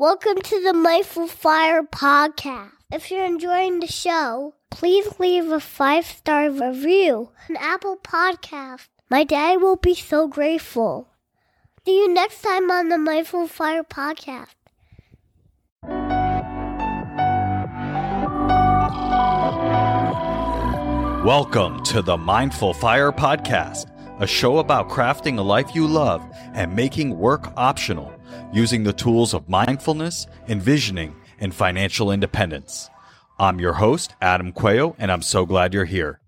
Welcome to the Mindful Fire podcast. If you're enjoying the show, please leave a five star review on Apple Podcast. My dad will be so grateful. See you next time on the Mindful Fire podcast. Welcome to the Mindful Fire Podcast, a show about crafting a life you love and making work optional using the tools of mindfulness, envisioning, and financial independence. I'm your host, Adam Quayo, and I'm so glad you're here.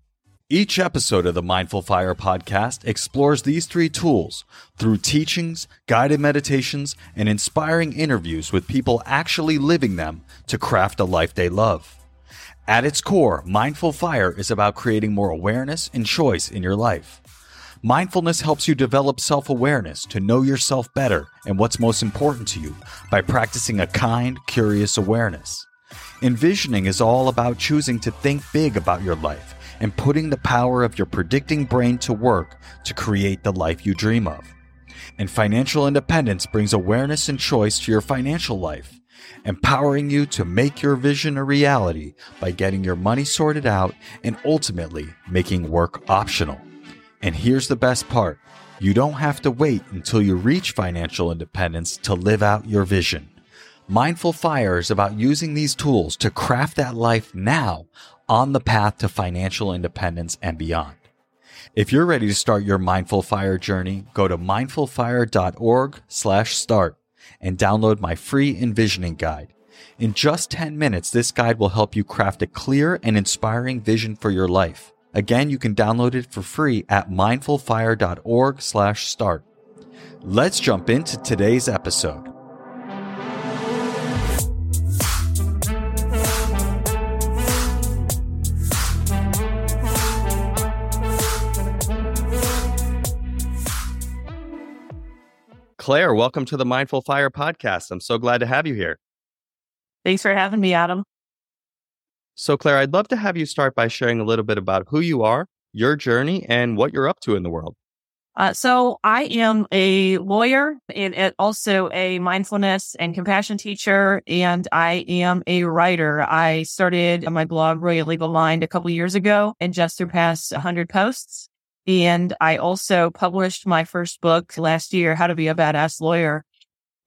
Each episode of the Mindful Fire podcast explores these three tools through teachings, guided meditations, and inspiring interviews with people actually living them to craft a life they love. At its core, Mindful Fire is about creating more awareness and choice in your life. Mindfulness helps you develop self awareness to know yourself better and what's most important to you by practicing a kind, curious awareness. Envisioning is all about choosing to think big about your life and putting the power of your predicting brain to work to create the life you dream of. And financial independence brings awareness and choice to your financial life empowering you to make your vision a reality by getting your money sorted out and ultimately making work optional. And here's the best part you don't have to wait until you reach financial independence to live out your vision. Mindful Fire is about using these tools to craft that life now on the path to financial independence and beyond. If you're ready to start your Mindful Fire journey, go to mindfulfire.org/start and download my free envisioning guide. In just 10 minutes, this guide will help you craft a clear and inspiring vision for your life. Again, you can download it for free at mindfulfire.org/start. Let's jump into today's episode. Claire, welcome to the Mindful Fire podcast. I'm so glad to have you here. Thanks for having me, Adam. So, Claire, I'd love to have you start by sharing a little bit about who you are, your journey, and what you're up to in the world. Uh, so, I am a lawyer and also a mindfulness and compassion teacher, and I am a writer. I started my blog, Brilliant Legal Mind, a couple years ago and just surpassed 100 posts. And I also published my first book last year, How to Be a Badass Lawyer.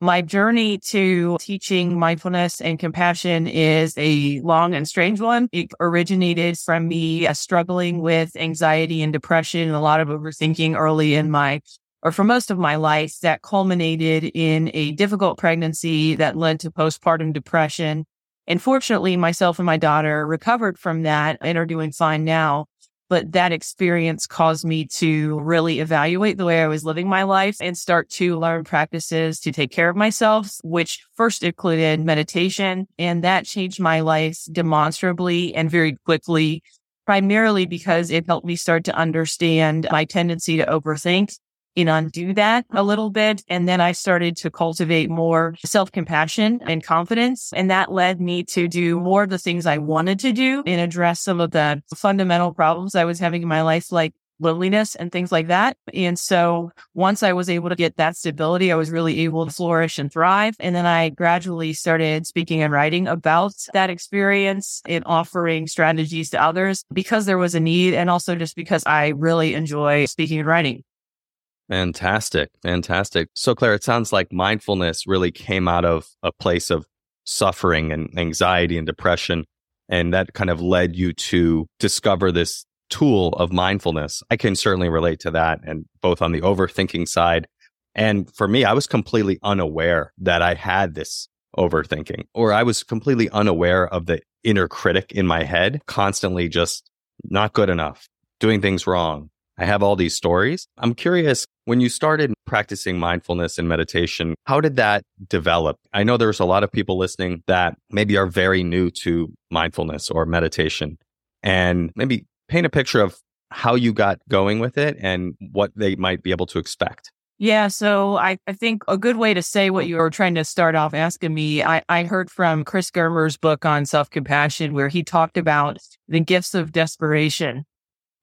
My journey to teaching mindfulness and compassion is a long and strange one. It originated from me uh, struggling with anxiety and depression and a lot of overthinking early in my or for most of my life that culminated in a difficult pregnancy that led to postpartum depression. And fortunately, myself and my daughter recovered from that and are doing fine now. But that experience caused me to really evaluate the way I was living my life and start to learn practices to take care of myself, which first included meditation. And that changed my life demonstrably and very quickly, primarily because it helped me start to understand my tendency to overthink and undo that a mm-hmm. little bit. And then I started to cultivate more self compassion and confidence. And that led me to do more of the things I wanted to do and address some of the fundamental problems I was having in my life, like loneliness and things like that. And so once I was able to get that stability, I was really able to flourish and thrive. And then I gradually started speaking and writing about that experience and offering strategies to others because there was a need and also just because I really enjoy speaking and writing. Fantastic. Fantastic. So, Claire, it sounds like mindfulness really came out of a place of suffering and anxiety and depression. And that kind of led you to discover this tool of mindfulness. I can certainly relate to that. And both on the overthinking side. And for me, I was completely unaware that I had this overthinking, or I was completely unaware of the inner critic in my head, constantly just not good enough, doing things wrong, I have all these stories. I'm curious, when you started practicing mindfulness and meditation, how did that develop? I know there's a lot of people listening that maybe are very new to mindfulness or meditation and maybe paint a picture of how you got going with it and what they might be able to expect. Yeah, so I, I think a good way to say what you were trying to start off asking me, I, I heard from Chris Germer's book on self compassion, where he talked about the gifts of desperation.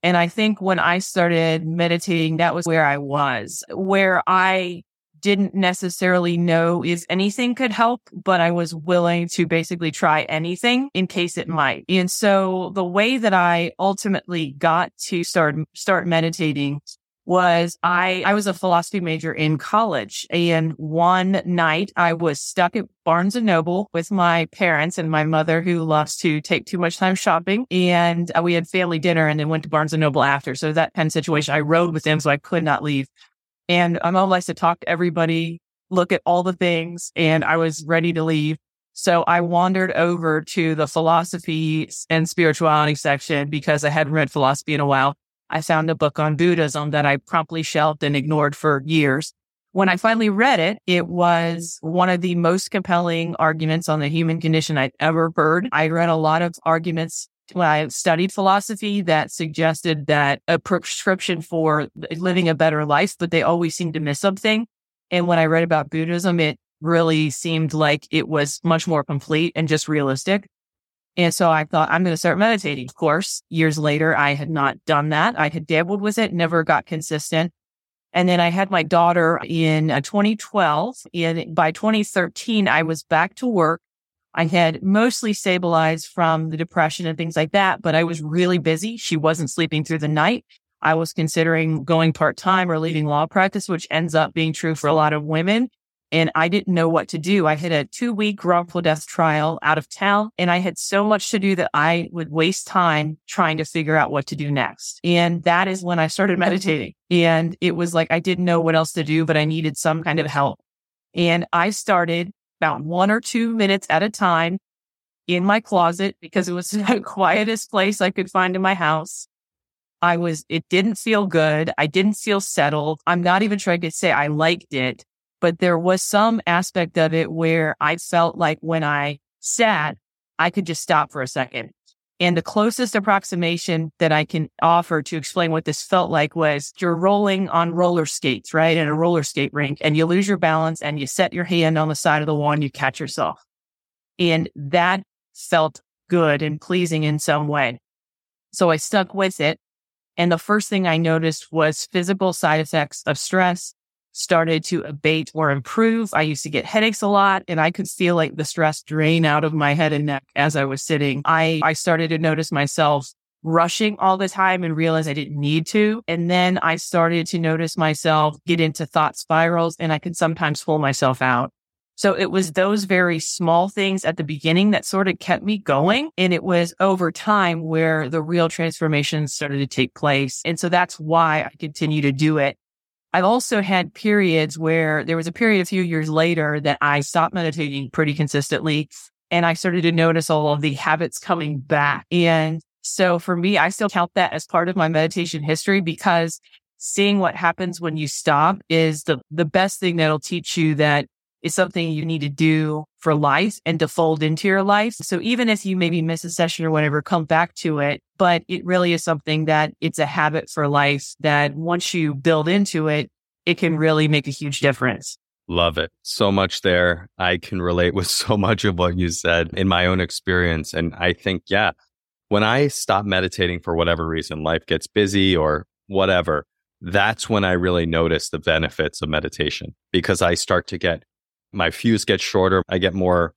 And I think when I started meditating, that was where I was, where I didn't necessarily know if anything could help, but I was willing to basically try anything in case it might. And so the way that I ultimately got to start, start meditating was I, I was a philosophy major in college and one night I was stuck at Barnes and Noble with my parents and my mother who loves to take too much time shopping. And uh, we had family dinner and then went to Barnes and Noble after. So that kind of situation, I rode with them. So I could not leave. And I'm always to talk to everybody, look at all the things and I was ready to leave. So I wandered over to the philosophy and spirituality section because I hadn't read philosophy in a while. I found a book on Buddhism that I promptly shelved and ignored for years. When I finally read it, it was one of the most compelling arguments on the human condition I'd ever heard. I read a lot of arguments when I studied philosophy that suggested that a prescription for living a better life, but they always seemed to miss something. And when I read about Buddhism, it really seemed like it was much more complete and just realistic. And so I thought I'm going to start meditating. Of course, years later, I had not done that. I had dabbled with it, never got consistent. And then I had my daughter in uh, 2012. And by 2013, I was back to work. I had mostly stabilized from the depression and things like that, but I was really busy. She wasn't sleeping through the night. I was considering going part time or leaving law practice, which ends up being true for a lot of women and I didn't know what to do. I had a two week wrongful death trial out of town and I had so much to do that I would waste time trying to figure out what to do next. And that is when I started meditating. And it was like I didn't know what else to do, but I needed some kind of help. And I started about one or two minutes at a time in my closet because it was the quietest place I could find in my house. I was, it didn't feel good. I didn't feel settled. I'm not even sure I could say I liked it but there was some aspect of it where I felt like when I sat, I could just stop for a second. And the closest approximation that I can offer to explain what this felt like was you're rolling on roller skates, right? In a roller skate rink and you lose your balance and you set your hand on the side of the wall and you catch yourself. And that felt good and pleasing in some way. So I stuck with it. And the first thing I noticed was physical side effects of stress, started to abate or improve. I used to get headaches a lot and I could feel like the stress drain out of my head and neck as I was sitting. I, I started to notice myself rushing all the time and realize I didn't need to. And then I started to notice myself get into thought spirals and I could sometimes pull myself out. So it was those very small things at the beginning that sort of kept me going. And it was over time where the real transformation started to take place. And so that's why I continue to do it. I've also had periods where there was a period a few years later that I stopped meditating pretty consistently and I started to notice all of the habits coming back. And so for me, I still count that as part of my meditation history because seeing what happens when you stop is the, the best thing that'll teach you that is something you need to do for life and to fold into your life. So even if you maybe miss a session or whatever, come back to it. But it really is something that it's a habit for life that once you build into it, it can really make a huge difference. Love it. So much there. I can relate with so much of what you said in my own experience. And I think, yeah, when I stop meditating for whatever reason, life gets busy or whatever, that's when I really notice the benefits of meditation because I start to get my fuse gets shorter. I get more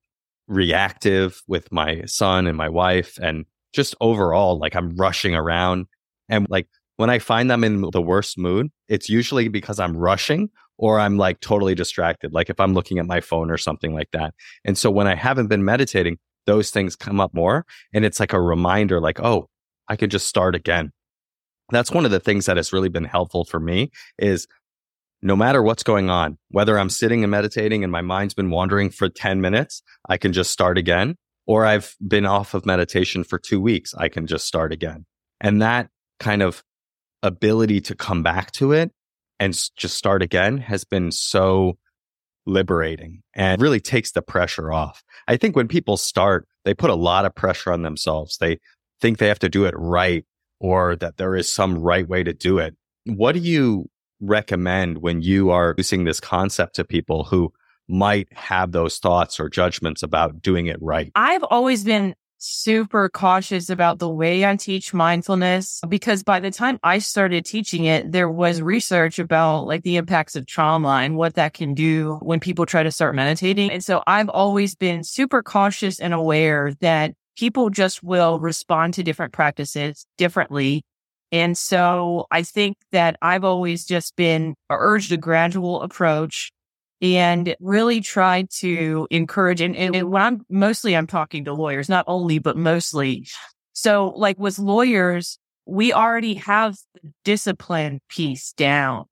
reactive with my son and my wife and just overall, like I'm rushing around. And like when I find them in the worst mood, it's usually because I'm rushing or I'm like totally distracted, like if I'm looking at my phone or something like that. And so when I haven't been meditating, those things come up more. And it's like a reminder, like, oh, I could just start again. That's one of the things that has really been helpful for me is no matter what's going on, whether I'm sitting and meditating and my mind's been wandering for 10 minutes, I can just start again. Or I've been off of meditation for two weeks, I can just start again. And that kind of ability to come back to it and just start again has been so liberating and really takes the pressure off. I think when people start, they put a lot of pressure on themselves. They think they have to do it right or that there is some right way to do it. What do you recommend when you are using this concept to people who might have those thoughts or judgments about doing it right? I've always been super cautious about the way I teach mindfulness because by the time I started teaching it, there was research about like the impacts of trauma and what that can do when people try to start meditating. And so I've always been super cautious and aware that people just will respond to different practices differently. And so I think that I've always just been urged a gradual approach and really tried to encourage and, and, when I'm mostly I'm talking to lawyers, not only, but mostly. So like with lawyers, we already have the discipline piece down.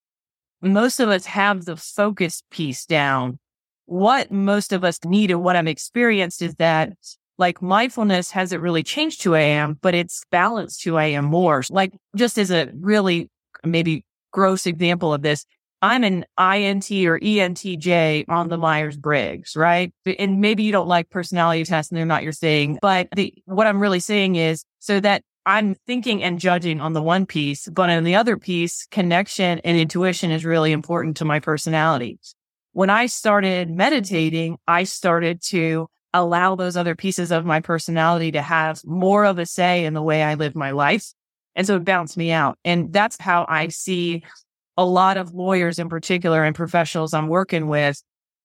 Most of us have the focus piece down. What most of us need and what I'm experienced is that like mindfulness hasn't really changed who I am, but it's balanced who I am more. Like just as a really maybe gross example of this, I'm an INT or ENTJ on the Myers Briggs, right? And maybe you don't like personality tests and they're not your thing, but the, what I'm really saying is so that I'm thinking and judging on the one piece, but on the other piece, connection and intuition is really important to my personality. When I started meditating, I started to allow those other pieces of my personality to have more of a say in the way I live my life. And so it bounced me out. And that's how I see a lot of lawyers in particular and professionals I'm working with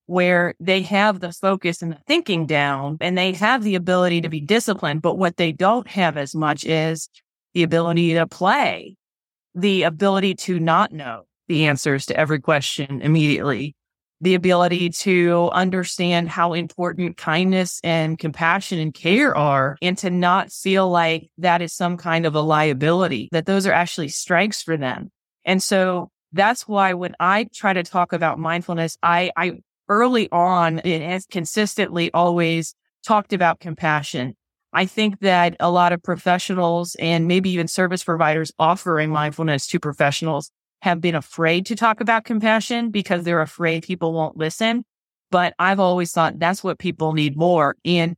where they have the focus and the thinking down and they have the ability to be disciplined. But what they don't have as much is the ability to play, the ability to not know the answers to every question immediately, the ability to understand how important kindness and compassion and care are and to not feel like that is some kind of a liability, that those are actually strengths for them. And so that's why when I try to talk about mindfulness, I, I early on and consistently always talked about compassion. I think that a lot of professionals and maybe even service providers offering mindfulness to professionals have been afraid to talk about compassion because they're afraid people won't listen. But I've always thought that's what people need more. And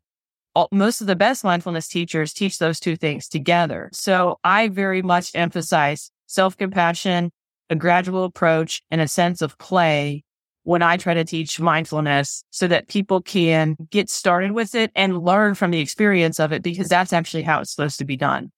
all, most of the best mindfulness teachers teach those two things together. So I very much emphasize self compassion a gradual approach and a sense of play when I try to teach mindfulness so that people can get started with it and learn from the experience of it because that's actually how it's supposed to be done.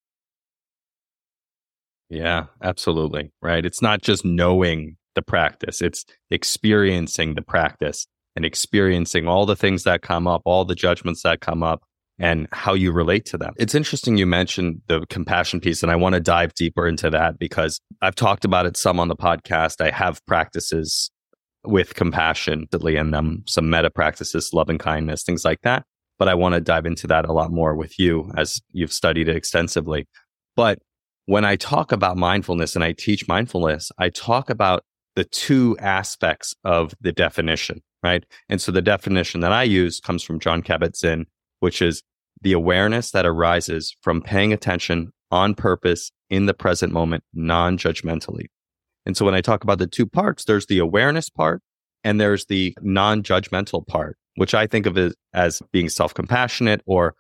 Yeah, absolutely. Right. It's not just knowing the practice, it's experiencing the practice and experiencing all the things that come up, all the judgments that come up, and how you relate to them. It's interesting you mentioned the compassion piece, and I want to dive deeper into that because I've talked about it some on the podcast. I have practices with compassion in them, some metta practices, loving kindness, things like that. But I want to dive into that a lot more with you as you've studied it extensively. But when I talk about mindfulness and I teach mindfulness, I talk about the two aspects of the definition, right? And so the definition that I use comes from Jon Kabat-Zinn, which is the awareness that arises from paying attention on purpose in the present moment, non judgmentally. And so when I talk about the two parts, there's the awareness part and there's the non judgmental part, which I think of it as being self compassionate or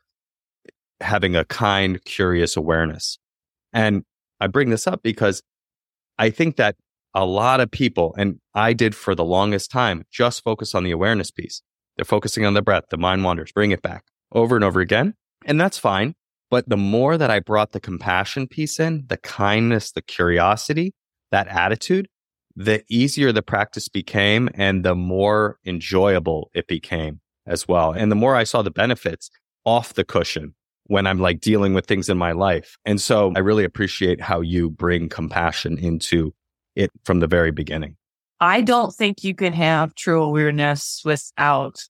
having a kind, curious awareness. And I bring this up because I think that a lot of people, and I did for the longest time, just focus on the awareness piece. They're focusing on the breath, the mind wanders, bring it back over and over again. And that's fine. But the more that I brought the compassion piece in, the kindness, the curiosity, that attitude, the easier the practice became and the more enjoyable it became as well. And the more I saw the benefits off the cushion when I'm like dealing with things in my life. And so I really appreciate how you bring compassion into it from the very beginning. I don't think you can have true awareness without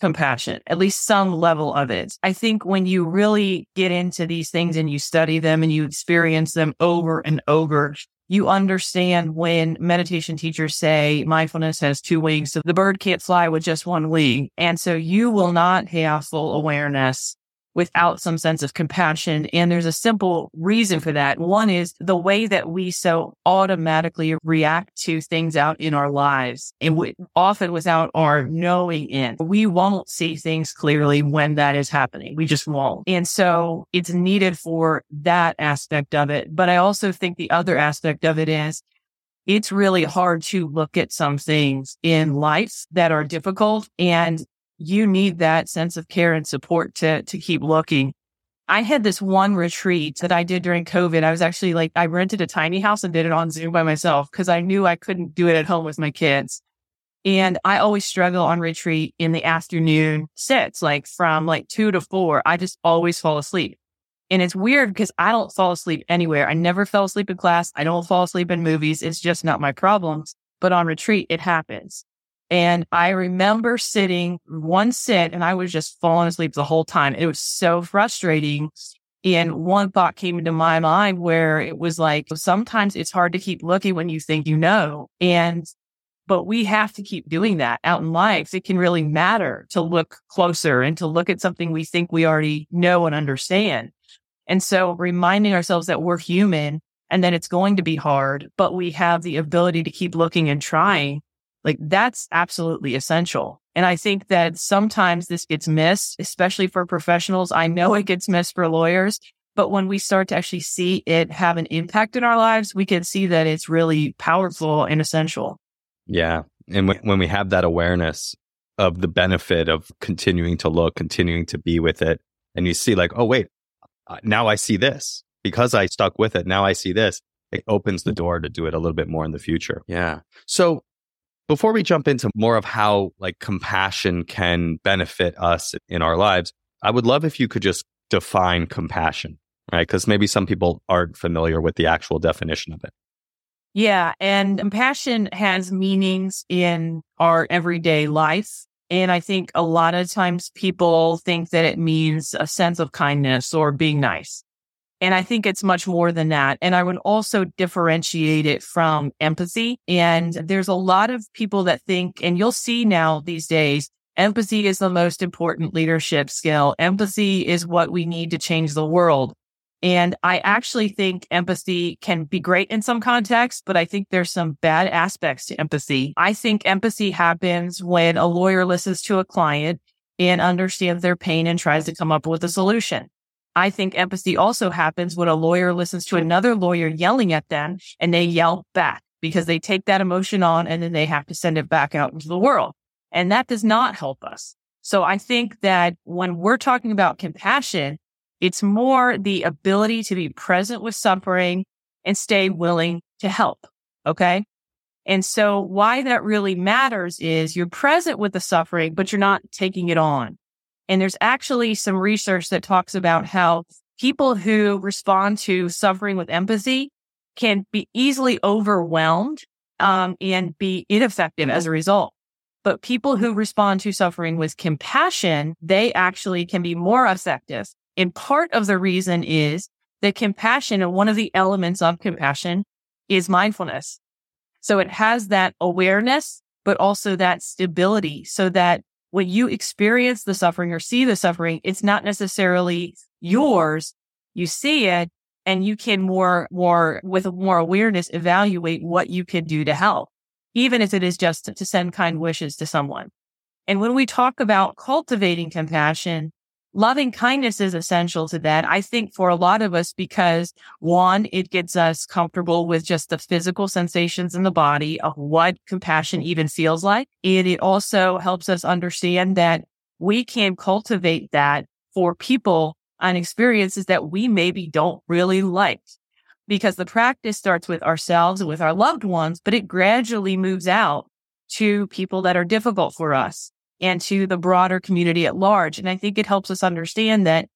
compassion, at least some level of it. I think when you really get into these things and you study them and you experience them over and over, you understand when meditation teachers say mindfulness has two wings. So the bird can't fly with just one wing. And so you will not have full awareness without some sense of compassion. And there's a simple reason for that. One is the way that we so automatically react to things out in our lives and we, often without our knowing in. We won't see things clearly when that is happening. We just won't. And so it's needed for that aspect of it. But I also think the other aspect of it is it's really hard to look at some things in life that are difficult and you need that sense of care and support to to keep looking. I had this one retreat that I did during COVID. I was actually like, I rented a tiny house and did it on Zoom by myself because I knew I couldn't do it at home with my kids. And I always struggle on retreat in the afternoon sits, like from like two to four. I just always fall asleep. And it's weird because I don't fall asleep anywhere. I never fell asleep in class. I don't fall asleep in movies. It's just not my problems. But on retreat, it happens. And I remember sitting one sit and I was just falling asleep the whole time. It was so frustrating. And one thought came into my mind where it was like, sometimes it's hard to keep looking when you think you know. And, but we have to keep doing that out in life. It can really matter to look closer and to look at something we think we already know and understand. And so reminding ourselves that we're human and that it's going to be hard, but we have the ability to keep looking and trying like that's absolutely essential. And I think that sometimes this gets missed, especially for professionals. I know it gets missed for lawyers, but when we start to actually see it have an impact in our lives, we can see that it's really powerful and essential. Yeah. And w- when we have that awareness of the benefit of continuing to look, continuing to be with it, and you see, like, oh, wait, uh, now I see this because I stuck with it. Now I see this. It opens the door to do it a little bit more in the future. Yeah. So before we jump into more of how like compassion can benefit us in our lives, I would love if you could just define compassion, right? Because maybe some people aren't familiar with the actual definition of it. Yeah. And compassion has meanings in our everyday life. And I think a lot of times people think that it means a sense of kindness or being nice. And I think it's much more than that. And I would also differentiate it from empathy. And there's a lot of people that think, and you'll see now these days, empathy is the most important leadership skill. Empathy is what we need to change the world. And I actually think empathy can be great in some contexts, but I think there's some bad aspects to empathy. I think empathy happens when a lawyer listens to a client and understands their pain and tries to come up with a solution. I think empathy also happens when a lawyer listens to another lawyer yelling at them and they yell back because they take that emotion on and then they have to send it back out into the world. And that does not help us. So I think that when we're talking about compassion, it's more the ability to be present with suffering and stay willing to help. Okay. And so why that really matters is you're present with the suffering, but you're not taking it on. And there's actually some research that talks about how people who respond to suffering with empathy can be easily overwhelmed um, and be ineffective as a result. But people who respond to suffering with compassion, they actually can be more effective. And part of the reason is that compassion and one of the elements of compassion is mindfulness. So it has that awareness, but also that stability so that when you experience the suffering or see the suffering, it's not necessarily yours. You see it and you can more, more with more awareness evaluate what you can do to help, even if it is just to send kind wishes to someone. And when we talk about cultivating compassion, loving kindness is essential to that. I think for a lot of us, because one, it gets us comfortable with just the physical sensations in the body of what compassion even feels like. And it also helps us understand that we can cultivate that for people and experiences that we maybe don't really like. Because the practice starts with ourselves and with our loved ones, but it gradually moves out to people that are difficult for us and to the broader community at large. And I think it helps us understand that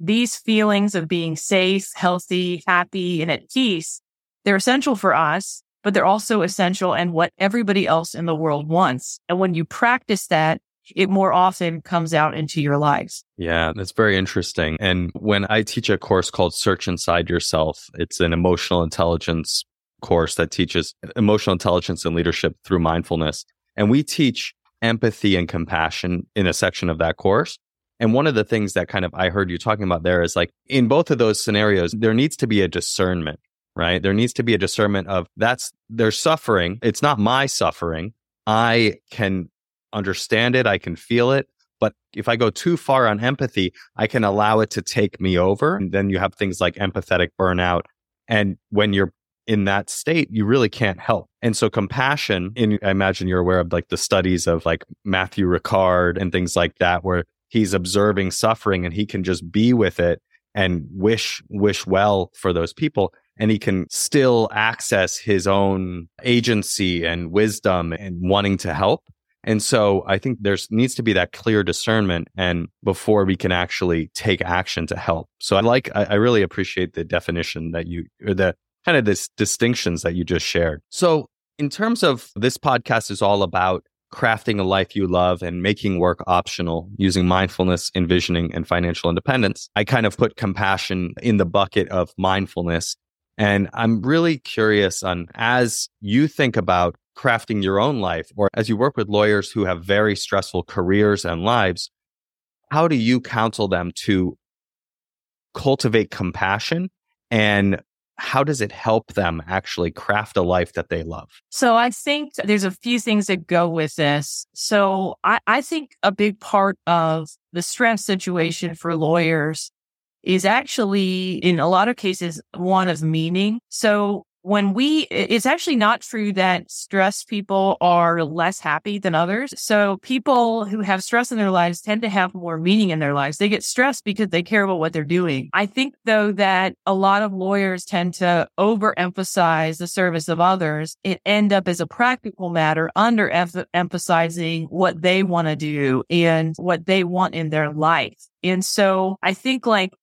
these feelings of being safe, healthy, happy, and at peace, they're essential for us, but they're also essential and what everybody else in the world wants. And when you practice that, it more often comes out into your lives. Yeah, that's very interesting. And when I teach a course called Search Inside Yourself, it's an emotional intelligence course that teaches emotional intelligence and leadership through mindfulness. And we teach empathy and compassion in a section of that course. And one of the things that kind of I heard you talking about there is like in both of those scenarios, there needs to be a discernment, right? There needs to be a discernment of that's their suffering. It's not my suffering. I can understand it. I can feel it. But if I go too far on empathy, I can allow it to take me over. And then you have things like empathetic burnout. And when you're in that state, you really can't help. And so compassion, and I imagine you're aware of like the studies of like Matthieu Ricard and things like that, where he's observing suffering and he can just be with it and wish wish well for those people and he can still access his own agency and wisdom and wanting to help and so I think there's needs to be that clear discernment and before we can actually take action to help. So I like, I, I really appreciate the definition that you, or the kind of this distinctions that you just shared. So in terms of this podcast is all about crafting a life you love and making work optional using mindfulness, envisioning, and financial independence. I kind of put compassion in the bucket of mindfulness. And I'm really curious on as you think about crafting your own life or as you work with lawyers who have very stressful careers and lives, how do you counsel them to cultivate compassion and how does it help them actually craft a life that they love? So I think there's a few things that go with this. So I, I think a big part of the stress situation for lawyers is actually in a lot of cases one of meaning. So when we, it's actually not true that stressed people are less happy than others. So people who have stress in their lives tend to have more meaning in their lives. They get stressed because they care about what they're doing. I think though that a lot of lawyers tend to overemphasize the service of others and end up as a practical matter under emphasizing what they want to do and what they want in their life. And so I think like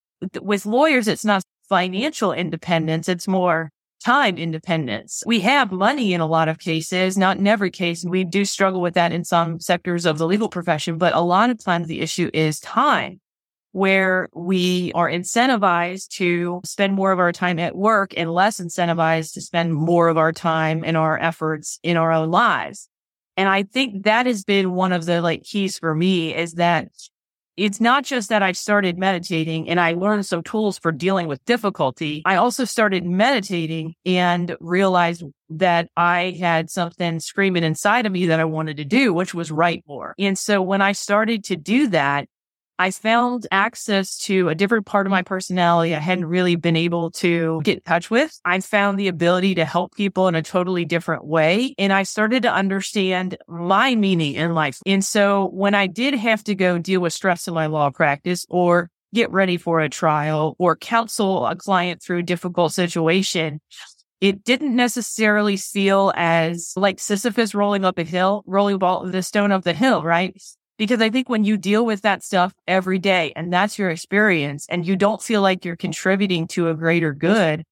with lawyers, it's not financial independence. It's more time independence. We have money in a lot of cases, not in every case. We do struggle with that in some sectors of the legal profession, but a lot of times the issue is time where we are incentivized to spend more of our time at work and less incentivized to spend more of our time and our efforts in our own lives. And I think that has been one of the like keys for me is that it's not just that I started meditating and I learned some tools for dealing with difficulty. I also started meditating and realized that I had something screaming inside of me that I wanted to do, which was write more. And so when I started to do that, I found access to a different part of my personality I hadn't really been able to get in touch with. I found the ability to help people in a totally different way. And I started to understand my meaning in life. And so when I did have to go deal with stress in my law practice or get ready for a trial or counsel a client through a difficult situation, it didn't necessarily feel as like Sisyphus rolling up a hill, rolling ball, the stone up the hill, right? Because I think when you deal with that stuff every day and that's your experience and you don't feel like you're contributing to a greater good,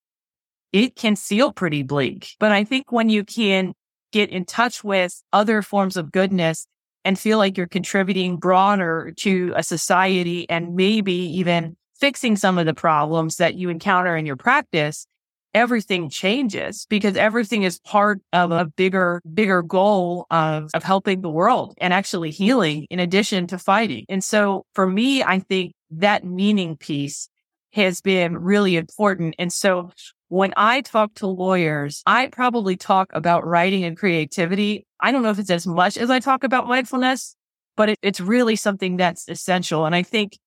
it can feel pretty bleak. But I think when you can get in touch with other forms of goodness and feel like you're contributing broader to a society and maybe even fixing some of the problems that you encounter in your practice, everything changes because everything is part of a bigger, bigger goal of, of helping the world and actually healing in addition to fighting. And so for me, I think that meaning piece has been really important. And so when I talk to lawyers, I probably talk about writing and creativity. I don't know if it's as much as I talk about mindfulness, but it, it's really something that's essential. And I think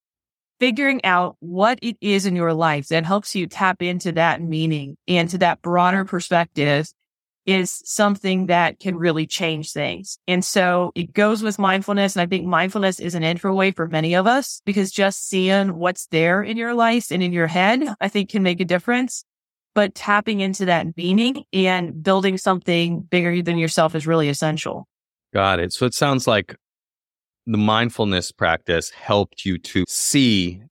figuring out what it is in your life that helps you tap into that meaning and to that broader perspective is something that can really change things. And so it goes with mindfulness. And I think mindfulness is an intro way for many of us because just seeing what's there in your life and in your head, I think can make a difference. But tapping into that meaning and building something bigger than yourself is really essential. Got it. So it sounds like the mindfulness practice helped you to see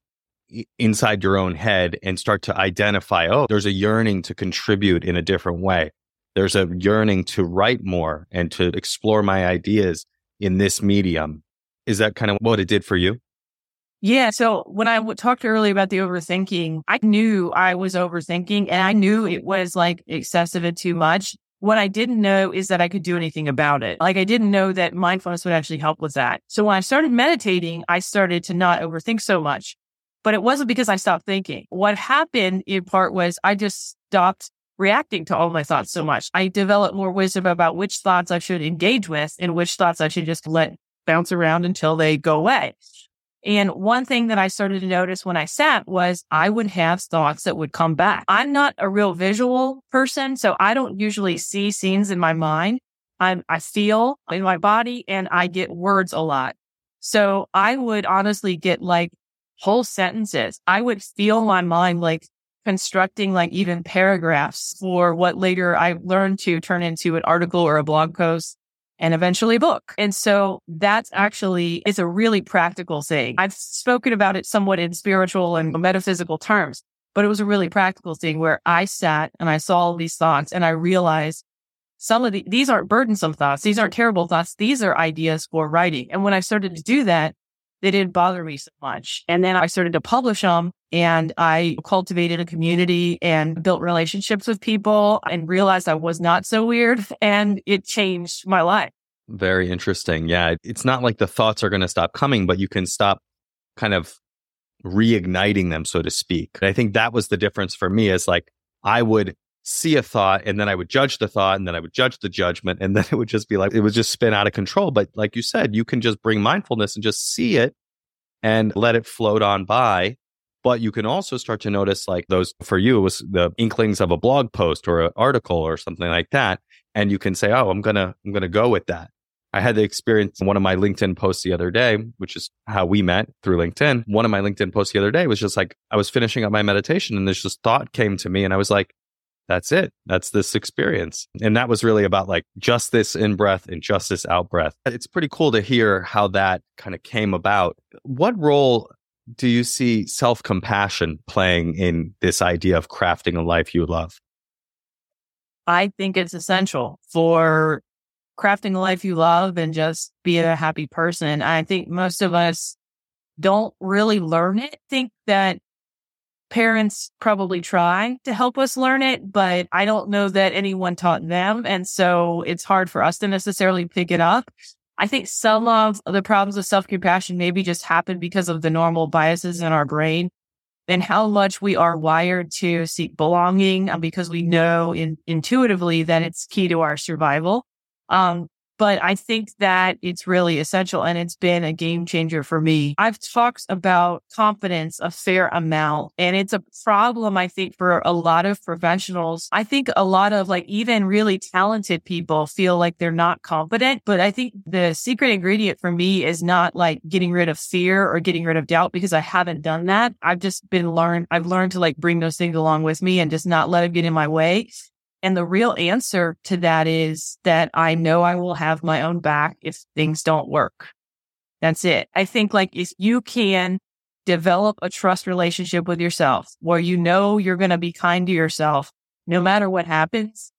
inside your own head and start to identify, oh, there's a yearning to contribute in a different way. There's a yearning to write more and to explore my ideas in this medium. Is that kind of what it did for you? Yeah. So when I talked earlier about the overthinking, I knew I was overthinking and I knew it was like excessive and too much. What I didn't know is that I could do anything about it. Like I didn't know that mindfulness would actually help with that. So when I started meditating, I started to not overthink so much, but it wasn't because I stopped thinking. What happened in part was I just stopped reacting to all my thoughts so much. I developed more wisdom about which thoughts I should engage with and which thoughts I should just let bounce around until they go away. And one thing that I started to notice when I sat was I would have thoughts that would come back. I'm not a real visual person, so I don't usually see scenes in my mind. I'm, I feel in my body and I get words a lot. So I would honestly get like whole sentences. I would feel my mind like constructing like even paragraphs for what later I learned to turn into an article or a blog post and eventually book. And so that's actually is a really practical thing. I've spoken about it somewhat in spiritual and metaphysical terms, but it was a really practical thing where I sat and I saw all these thoughts and I realized some of the, these aren't burdensome thoughts. These aren't terrible thoughts. These are ideas for writing. And when I started to do that, they didn't bother me so much. And then I started to publish them and I cultivated a community and built relationships with people and realized I was not so weird and it changed my life. Very interesting. Yeah. It's not like the thoughts are going to stop coming, but you can stop kind of reigniting them, so to speak. And I think that was the difference for me is like I would see a thought and then I would judge the thought and then I would judge the judgment and then it would just be like it would just spin out of control. But like you said, you can just bring mindfulness and just see it and let it float on by. But you can also start to notice like those for you was the inklings of a blog post or an article or something like that. And you can say, Oh, I'm gonna I'm gonna go with that. I had the experience in one of my LinkedIn posts the other day, which is how we met through LinkedIn. One of my LinkedIn posts the other day was just like I was finishing up my meditation and this just thought came to me and I was like, that's it. That's this experience. And that was really about like just this in breath and just this out breath. It's pretty cool to hear how that kind of came about. What role do you see self compassion playing in this idea of crafting a life you love? I think it's essential for crafting a life you love and just be a happy person. I think most of us don't really learn it. Think that parents probably try to help us learn it, but I don't know that anyone taught them. And so it's hard for us to necessarily pick it up. I think some of the problems with self compassion maybe just happen because of the normal biases in our brain and how much we are wired to seek belonging because we know in, intuitively that it's key to our survival. Um, but I think that it's really essential and it's been a game changer for me. I've talked about confidence a fair amount and it's a problem, I think, for a lot of professionals. I think a lot of like even really talented people feel like they're not confident, but I think the secret ingredient for me is not like getting rid of fear or getting rid of doubt because I haven't done that. I've just been learned, I've learned to like bring those things along with me and just not let them get in my way. And the real answer to that is that I know I will have my own back if things don't work. That's it. I think like if you can develop a trust relationship with yourself where you know you're going to be kind to yourself no matter what happens,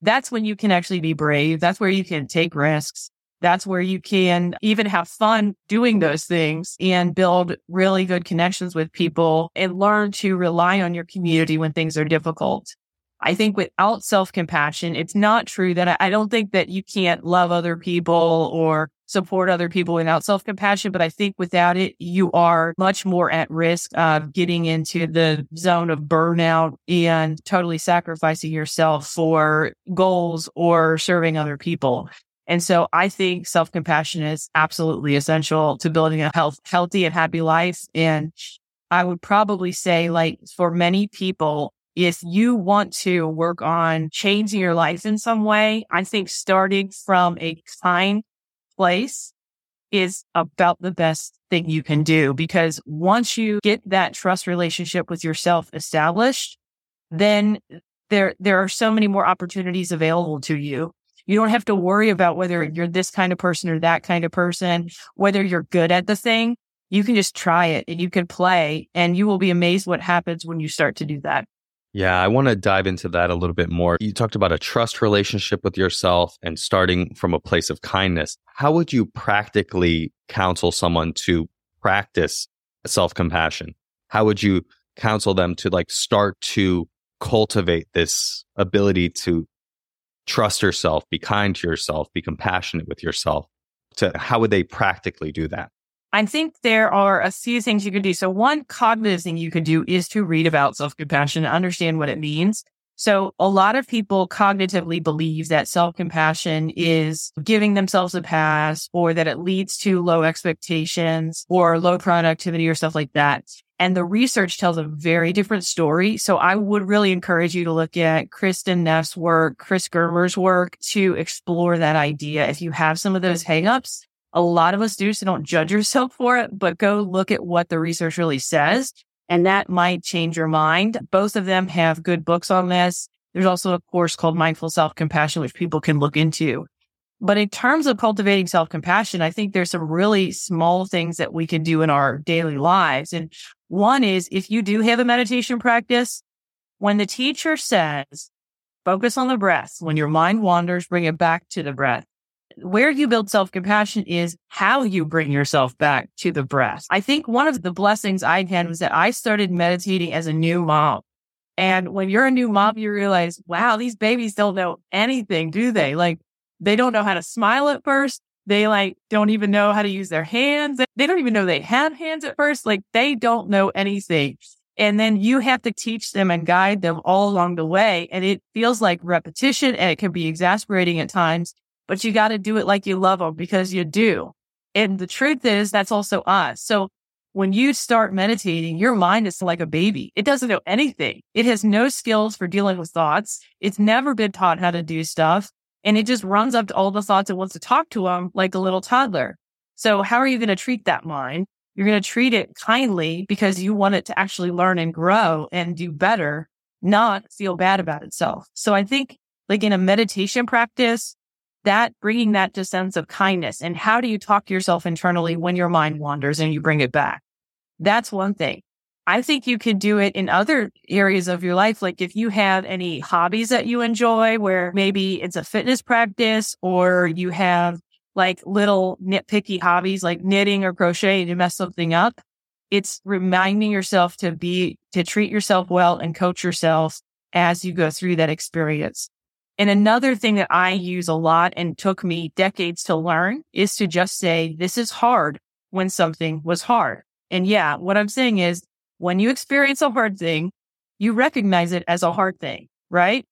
that's when you can actually be brave. That's where you can take risks. That's where you can even have fun doing those things and build really good connections with people and learn to rely on your community when things are difficult. I think without self compassion, it's not true that I, I, don't think that you can't love other people or support other people without self compassion. But I think without it, you are much more at risk of getting into the zone of burnout and totally sacrificing yourself for goals or serving other people. And so I think self compassion is absolutely essential to building a health, healthy and happy life. And I would probably say like for many people, if you want to work on changing your life in some way, I think starting from a kind place is about the best thing you can do because once you get that trust relationship with yourself established, then there, there are so many more opportunities available to you. You don't have to worry about whether you're this kind of person or that kind of person, whether you're good at the thing. You can just try it and you can play and you will be amazed what happens when you start to do that. Yeah, I want to dive into that a little bit more. You talked about a trust relationship with yourself and starting from a place of kindness. How would you practically counsel someone to practice self compassion? How would you counsel them to like start to cultivate this ability to trust yourself, be kind to yourself, be compassionate with yourself? To how would they practically do that? I think there are a few things you could do. So one cognitive thing you could do is to read about self-compassion and understand what it means. So a lot of people cognitively believe that self-compassion is giving themselves a pass or that it leads to low expectations or low productivity or stuff like that. And the research tells a very different story. So I would really encourage you to look at Kristin Neff's work, Chris Germer's work to explore that idea. If you have some of those hangups, a lot of us do. So don't judge yourself for it, but go look at what the research really says. And that might change your mind. Both of them have good books on this. There's also a course called Mindful Self Compassion, which people can look into. But in terms of cultivating self compassion, I think there's some really small things that we can do in our daily lives. And one is if you do have a meditation practice, when the teacher says, focus on the breath, when your mind wanders, bring it back to the breath where you build self compassion is how you bring yourself back to the breath. I think one of the blessings I had was that I started meditating as a new mom. And when you're a new mom, you realize, wow, these babies don't know anything, do they? Like they don't know how to smile at first. They like don't even know how to use their hands. They don't even know they have hands at first. Like they don't know anything. And then you have to teach them and guide them all along the way. And it feels like repetition and it can be exasperating at times but you got to do it like you love them because you do. And the truth is that's also us. So when you start meditating, your mind is like a baby. It doesn't know anything. It has no skills for dealing with thoughts. It's never been taught how to do stuff. And it just runs up to all the thoughts and wants to talk to them like a little toddler. So how are you going to treat that mind? You're going to treat it kindly because you want it to actually learn and grow and do better, not feel bad about itself. So I think like in a meditation practice, that bringing that to sense of kindness and how do you talk to yourself internally when your mind wanders and you bring it back? That's one thing. I think you can do it in other areas of your life. Like if you have any hobbies that you enjoy where maybe it's a fitness practice or you have like little nitpicky hobbies like knitting or crocheting you mess something up. It's reminding yourself to be, to treat yourself well and coach yourself as you go through that experience. And another thing that I use a lot and took me decades to learn is to just say, this is hard when something was hard. And yeah, what I'm saying is when you experience a hard thing, you recognize it as a hard thing, right?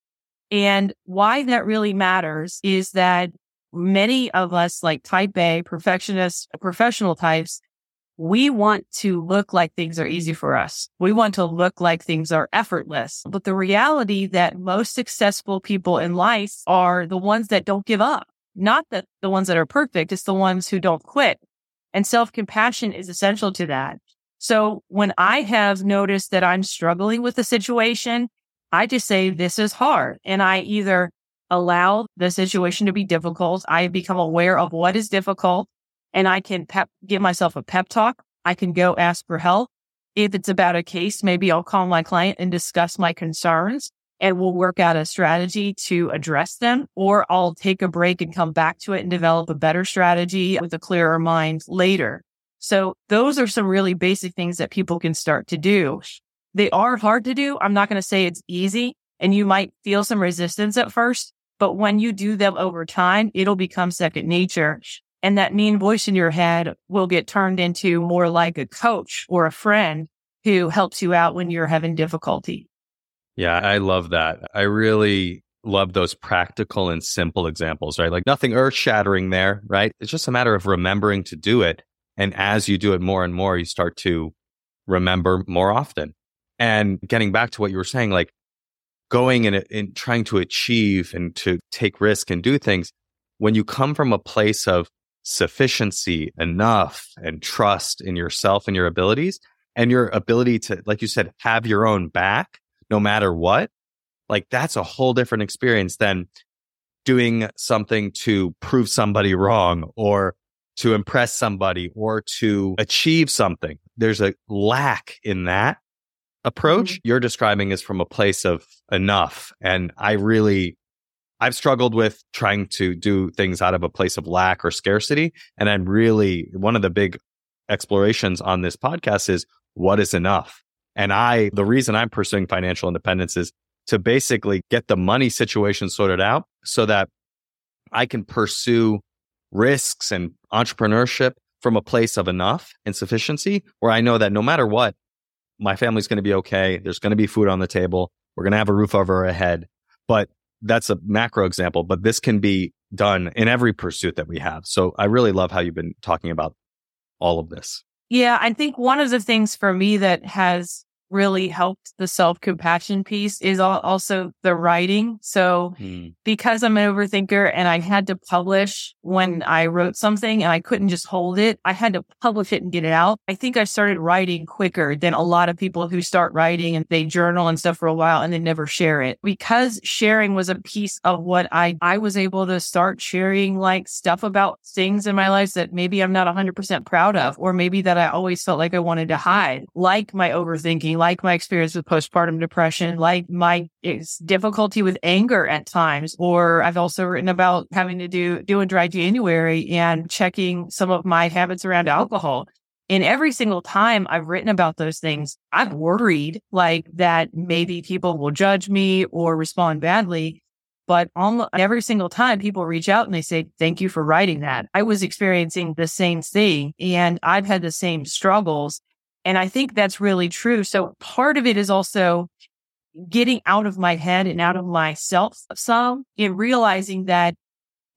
And why that really matters is that many of us like type A perfectionists, professional types, we want to look like things are easy for us. We want to look like things are effortless. But the reality that most successful people in life are the ones that don't give up, not that the ones that are perfect. It's the ones who don't quit. And self compassion is essential to that. So when I have noticed that I'm struggling with a situation, I just say, this is hard. And I either allow the situation to be difficult. I become aware of what is difficult and I can pep, give myself a pep talk. I can go ask for help. If it's about a case, maybe I'll call my client and discuss my concerns and we'll work out a strategy to address them, or I'll take a break and come back to it and develop a better strategy with a clearer mind later. So those are some really basic things that people can start to do. They are hard to do. I'm not going to say it's easy and you might feel some resistance at first, but when you do them over time, it'll become second nature. And that mean voice in your head will get turned into more like a coach or a friend who helps you out when you're having difficulty. Yeah, I love that. I really love those practical and simple examples, right? Like nothing earth shattering there, right? It's just a matter of remembering to do it. And as you do it more and more, you start to remember more often. And getting back to what you were saying, like going and, trying to achieve and to take risk and do things, when you come from a place of sufficiency, enough, and trust in yourself and your abilities and your ability to, like you said, have your own back no matter what. Like that's a whole different experience than doing something to prove somebody wrong or to impress somebody or to achieve something. There's a lack in that approach. Mm-hmm. You're describing is from a place of enough. And I really I've struggled with trying to do things out of a place of lack or scarcity. And I'm really one of the big explorations on this podcast is what is enough? And I, the reason I'm pursuing financial independence is to basically get the money situation sorted out so that I can pursue risks and entrepreneurship from a place of enough and sufficiency where I know that no matter what, my family's going to be okay. There's going to be food on the table. We're going to have a roof over our head. But that's a macro example, but this can be done in every pursuit that we have. So I really love how you've been talking about all of this. Yeah, I think one of the things for me that has really helped the self compassion piece is also the writing. So mm. because I'm an overthinker and I had to publish when I wrote something and I couldn't just hold it, I had to publish it and get it out. I think I started writing quicker than a lot of people who start writing and they journal and stuff for a while and they never share it because sharing was a piece of what I, I was able to start sharing like stuff about things in my life that maybe I'm not 100% proud of, or maybe that I always felt like I wanted to hide, like my overthinking, like my experience with postpartum depression, like my difficulty with anger at times. Or I've also written about having to do, do a dry January and checking some of my habits around alcohol. And every single time I've written about those things, I've worried like that maybe people will judge me or respond badly. But almost every single time people reach out and they say, thank you for writing that. I was experiencing the same thing and I've had the same struggles. And I think that's really true. So part of it is also getting out of my head and out of myself some and realizing that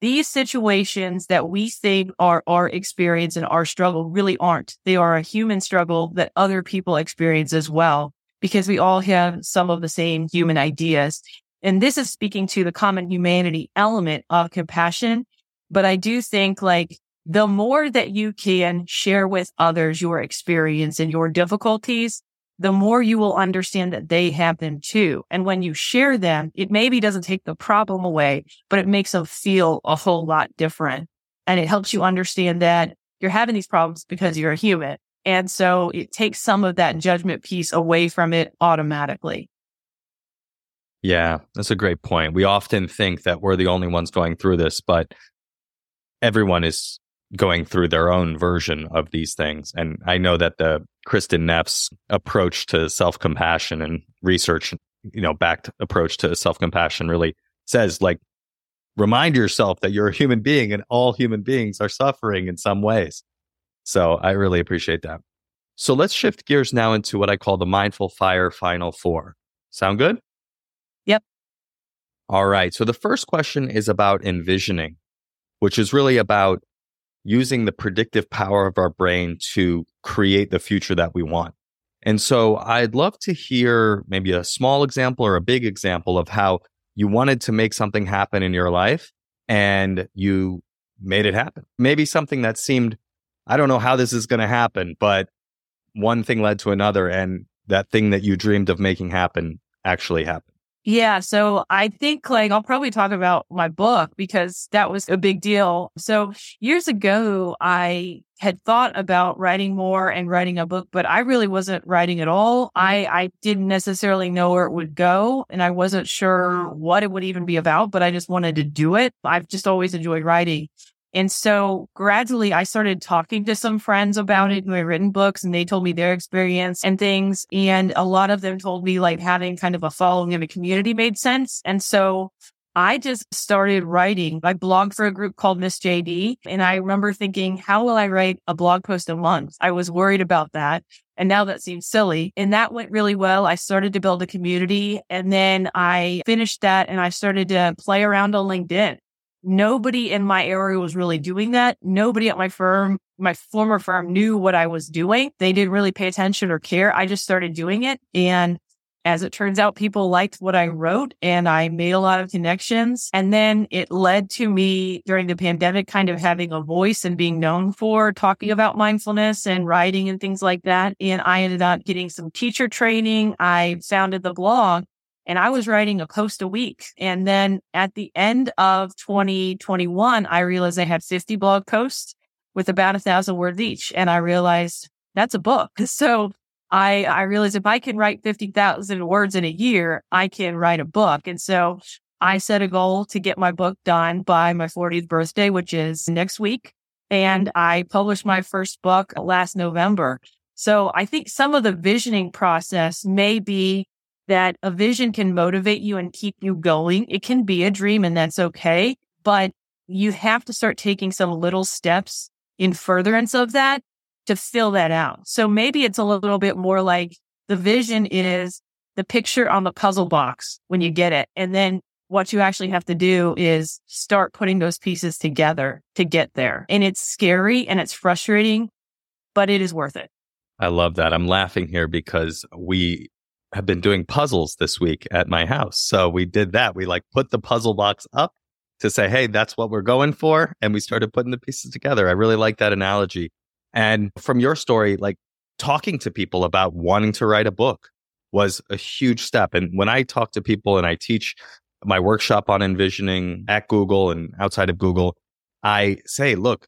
these situations that we think are our experience and our struggle really aren't. They are a human struggle that other people experience as well, because we all have some of the same human ideas. And this is speaking to the common humanity element of compassion. But I do think like the more that you can share with others your experience and your difficulties, the more you will understand that they have them too. And when you share them, it maybe doesn't take the problem away, but it makes them feel a whole lot different. And it helps you understand that you're having these problems because you're a human. And so it takes some of that judgment piece away from it automatically. Yeah, that's a great point. We often think that we're the only ones going through this, but everyone is going through their own version of these things. And I know that the Kristin Neff's approach to self compassion and research, you know, backed approach to self compassion really says like, remind yourself that you're a human being and all human beings are suffering in some ways. So I really appreciate that. So let's shift gears now into what I call the mindful fire final four. Sound good? Yep. All right. So the first question is about envisioning, which is really about using the predictive power of our brain to create the future that we want. And so I'd love to hear maybe a small example or a big example of how you wanted to make something happen in your life and you made it happen. Maybe something that seemed, I don't know how this is going to happen, but one thing led to another and that thing that you dreamed of making happen actually happened. Yeah. So I think like I'll probably talk about my book because that was a big deal. So years ago, I had thought about writing more and writing a book, but I really wasn't writing at all. I, I didn't necessarily know where it would go and I wasn't sure what it would even be about, but I just wanted to do it. I've just always enjoyed writing. And so gradually I started talking to some friends about it who had written books and they told me their experience and things. And a lot of them told me like having kind of a following in a community made sense. And so I just started writing. I blogged for a group called Miss JD. And I remember thinking, how will I write a blog post a month? I was worried about that. And now that seems silly. And that went really well. I started to build a community and then I finished that and I started to play around on LinkedIn. Nobody in my area was really doing that. Nobody at my firm, my former firm knew what I was doing. They didn't really pay attention or care. I just started doing it. And as it turns out, people liked what I wrote and I made a lot of connections. And then it led to me during the pandemic kind of having a voice and being known for talking about mindfulness and writing and things like that. And I ended up getting some teacher training. I founded the blog and I was writing a post a week. And then at the end of 2021, I realized I had 50 blog posts with about a thousand words each. And I realized that's a book. So I, I realized if I can write 50,000 words in a year, I can write a book. And so I set a goal to get my book done by my 40th birthday, which is next week. And I published my first book last November. So I think some of the visioning process may be that a vision can motivate you and keep you going. It can be a dream and that's okay, but you have to start taking some little steps in furtherance of that to fill that out. So maybe it's a little bit more like the vision is the picture on the puzzle box when you get it. And then what you actually have to do is start putting those pieces together to get there. And it's scary and it's frustrating, but it is worth it. I love that. I'm laughing here because we have been doing puzzles this week at my house. So we did that. We like put the puzzle box up to say, hey, that's what we're going for. And we started putting the pieces together. I really like that analogy. And from your story, like talking to people about wanting to write a book was a huge step. And when I talk to people and I teach my workshop on envisioning at Google and outside of Google, I say, look,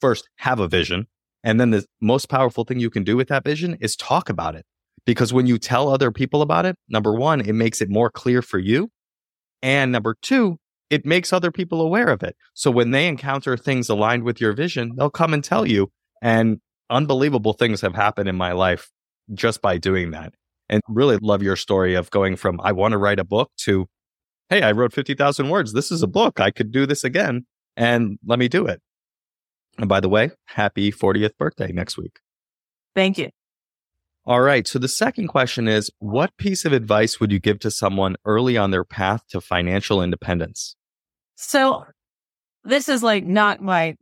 first, have a vision. And then the most powerful thing you can do with that vision is talk about it. Because when you tell other people about it, number one, it makes it more clear for you. And number two, it makes other people aware of it. So when they encounter things aligned with your vision, they'll come and tell you. And unbelievable things have happened in my life just by doing that. And really love your story of going from, I want to write a book to, Hey, I wrote 50,000 words. This is a book. I could do this again and let me do it. And by the way, happy 40th birthday next week. Thank you. All right. So the second question is what piece of advice would you give to someone early on their path to financial independence? So this is like not my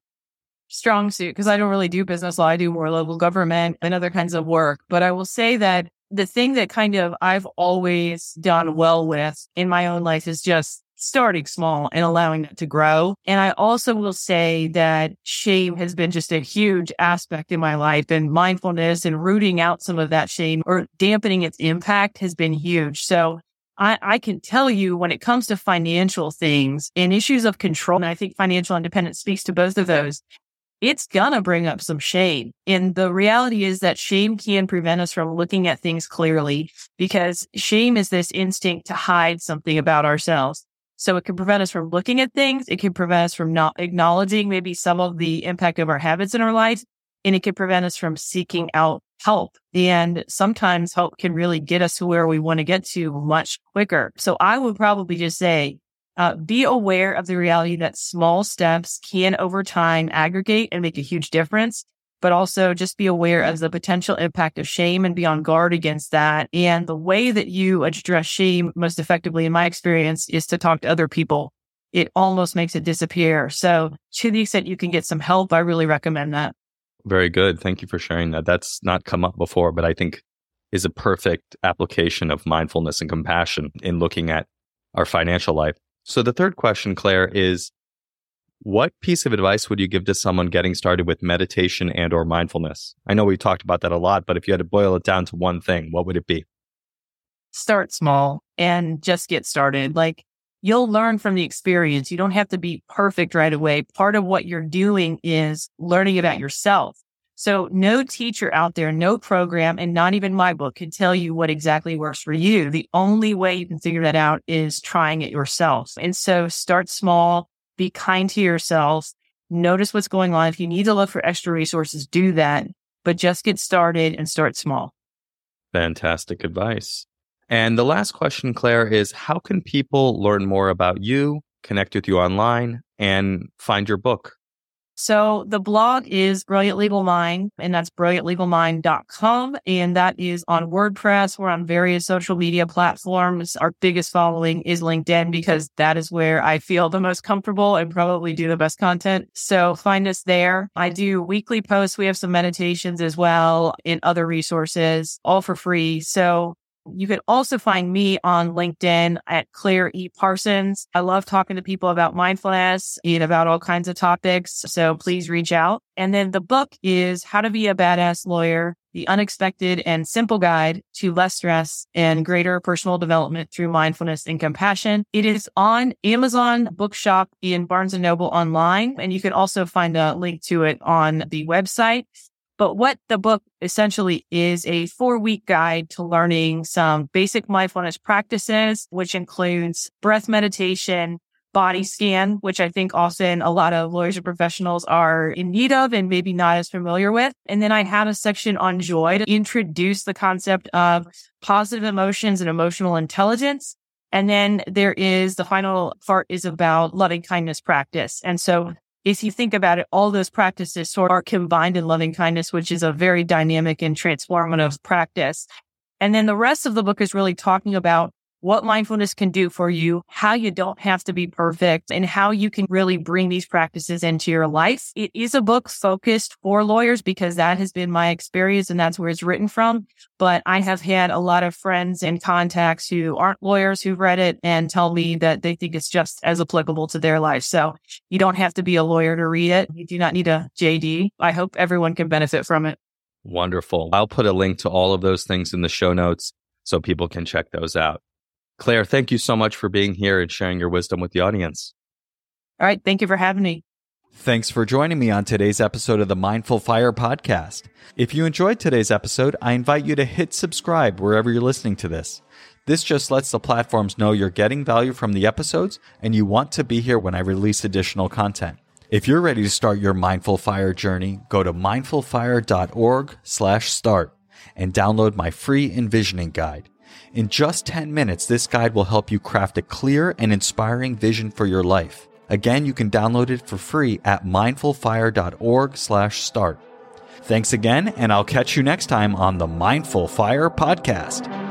strong suit because I don't really do business law. I do more local government and other kinds of work. But I will say that the thing that kind of I've always done well with in my own life is just starting small and allowing that to grow. And I also will say that shame has been just a huge aspect in my life and mindfulness and rooting out some of that shame or dampening its impact has been huge. So I, I can tell you when it comes to financial things and issues of control, and I think financial independence speaks to both of those, it's gonna bring up some shame. And the reality is that shame can prevent us from looking at things clearly because shame is this instinct to hide something about ourselves. So it can prevent us from looking at things. It can prevent us from not acknowledging maybe some of the impact of our habits in our lives. And it can prevent us from seeking out help. And sometimes help can really get us to where we want to get to much quicker. So I would probably just say, uh, be aware of the reality that small steps can over time aggregate and make a huge difference but also just be aware of the potential impact of shame and be on guard against that. And the way that you address shame most effectively, in my experience, is to talk to other people. It almost makes it disappear. So to the extent you can get some help, I really recommend that. Very good. Thank you for sharing that. That's not come up before, but I think is a perfect application of mindfulness and compassion in looking at our financial life. So the third question, Claire, is what piece of advice would you give to someone getting started with meditation and or mindfulness? I know we talked about that a lot, but if you had to boil it down to one thing, what would it be? Start small and just get started. Like you'll learn from the experience. You don't have to be perfect right away. Part of what you're doing is learning about yourself. So no teacher out there, no program, and not even my book can tell you what exactly works for you. The only way you can figure that out is trying it yourself. And so start small, be kind to yourselves. Notice what's going on. If you need to look for extra resources, do that, but just get started and start small. Fantastic advice. And the last question, Claire, is how can people learn more about you, connect with you online, and find your book? So the blog is Brilliant Legal Mind, and that's brilliantlegalmind.com. And that is on WordPress. We're on various social media platforms. Our biggest following is LinkedIn because that is where I feel the most comfortable and probably do the best content. So find us there. I do weekly posts. We have some meditations as well and other resources, all for free. So you can also find me on LinkedIn at Claire E. Parsons. I love talking to people about mindfulness and about all kinds of topics. So please reach out. And then the book is How to Be a Badass Lawyer, the unexpected and simple guide to less stress and greater personal development through mindfulness and compassion. It is on Amazon Bookshop in Barnes and Noble online. And you can also find a link to it on the website. But what the book essentially is a four week guide to learning some basic mindfulness practices, which includes breath meditation, body mm-hmm. scan, which I think often a lot of lawyers and professionals are in need of and maybe not as familiar with. And then I had a section on joy to introduce the concept of positive emotions and emotional intelligence. And then there is the final part is about loving kindness practice. And so if you think about it, all those practices sort of are combined in loving kindness, which is a very dynamic and transformative practice. And then the rest of the book is really talking about what mindfulness can do for you, how you don't have to be perfect, and how you can really bring these practices into your life. It is a book focused for lawyers because that has been my experience and that's where it's written from. But I have had a lot of friends and contacts who aren't lawyers who've read it and tell me that they think it's just as applicable to their life. So you don't have to be a lawyer to read it. You do not need a JD. I hope everyone can benefit from it. Wonderful. I'll put a link to all of those things in the show notes so people can check those out. Claire, thank you so much for being here and sharing your wisdom with the audience. All right. Thank you for having me. Thanks for joining me on today's episode of the Mindful Fire podcast. If you enjoyed today's episode, I invite you to hit subscribe wherever you're listening to this. This just lets the platforms know you're getting value from the episodes and you want to be here when I release additional content. If you're ready to start your Mindful Fire journey, go to mindfulfire.org/start and download my free envisioning guide. In just 10 minutes, this guide will help you craft a clear and inspiring vision for your life. Again, you can download it for free at mindfulfire.org/start. Thanks again, and I'll catch you next time on the Mindful Fire podcast.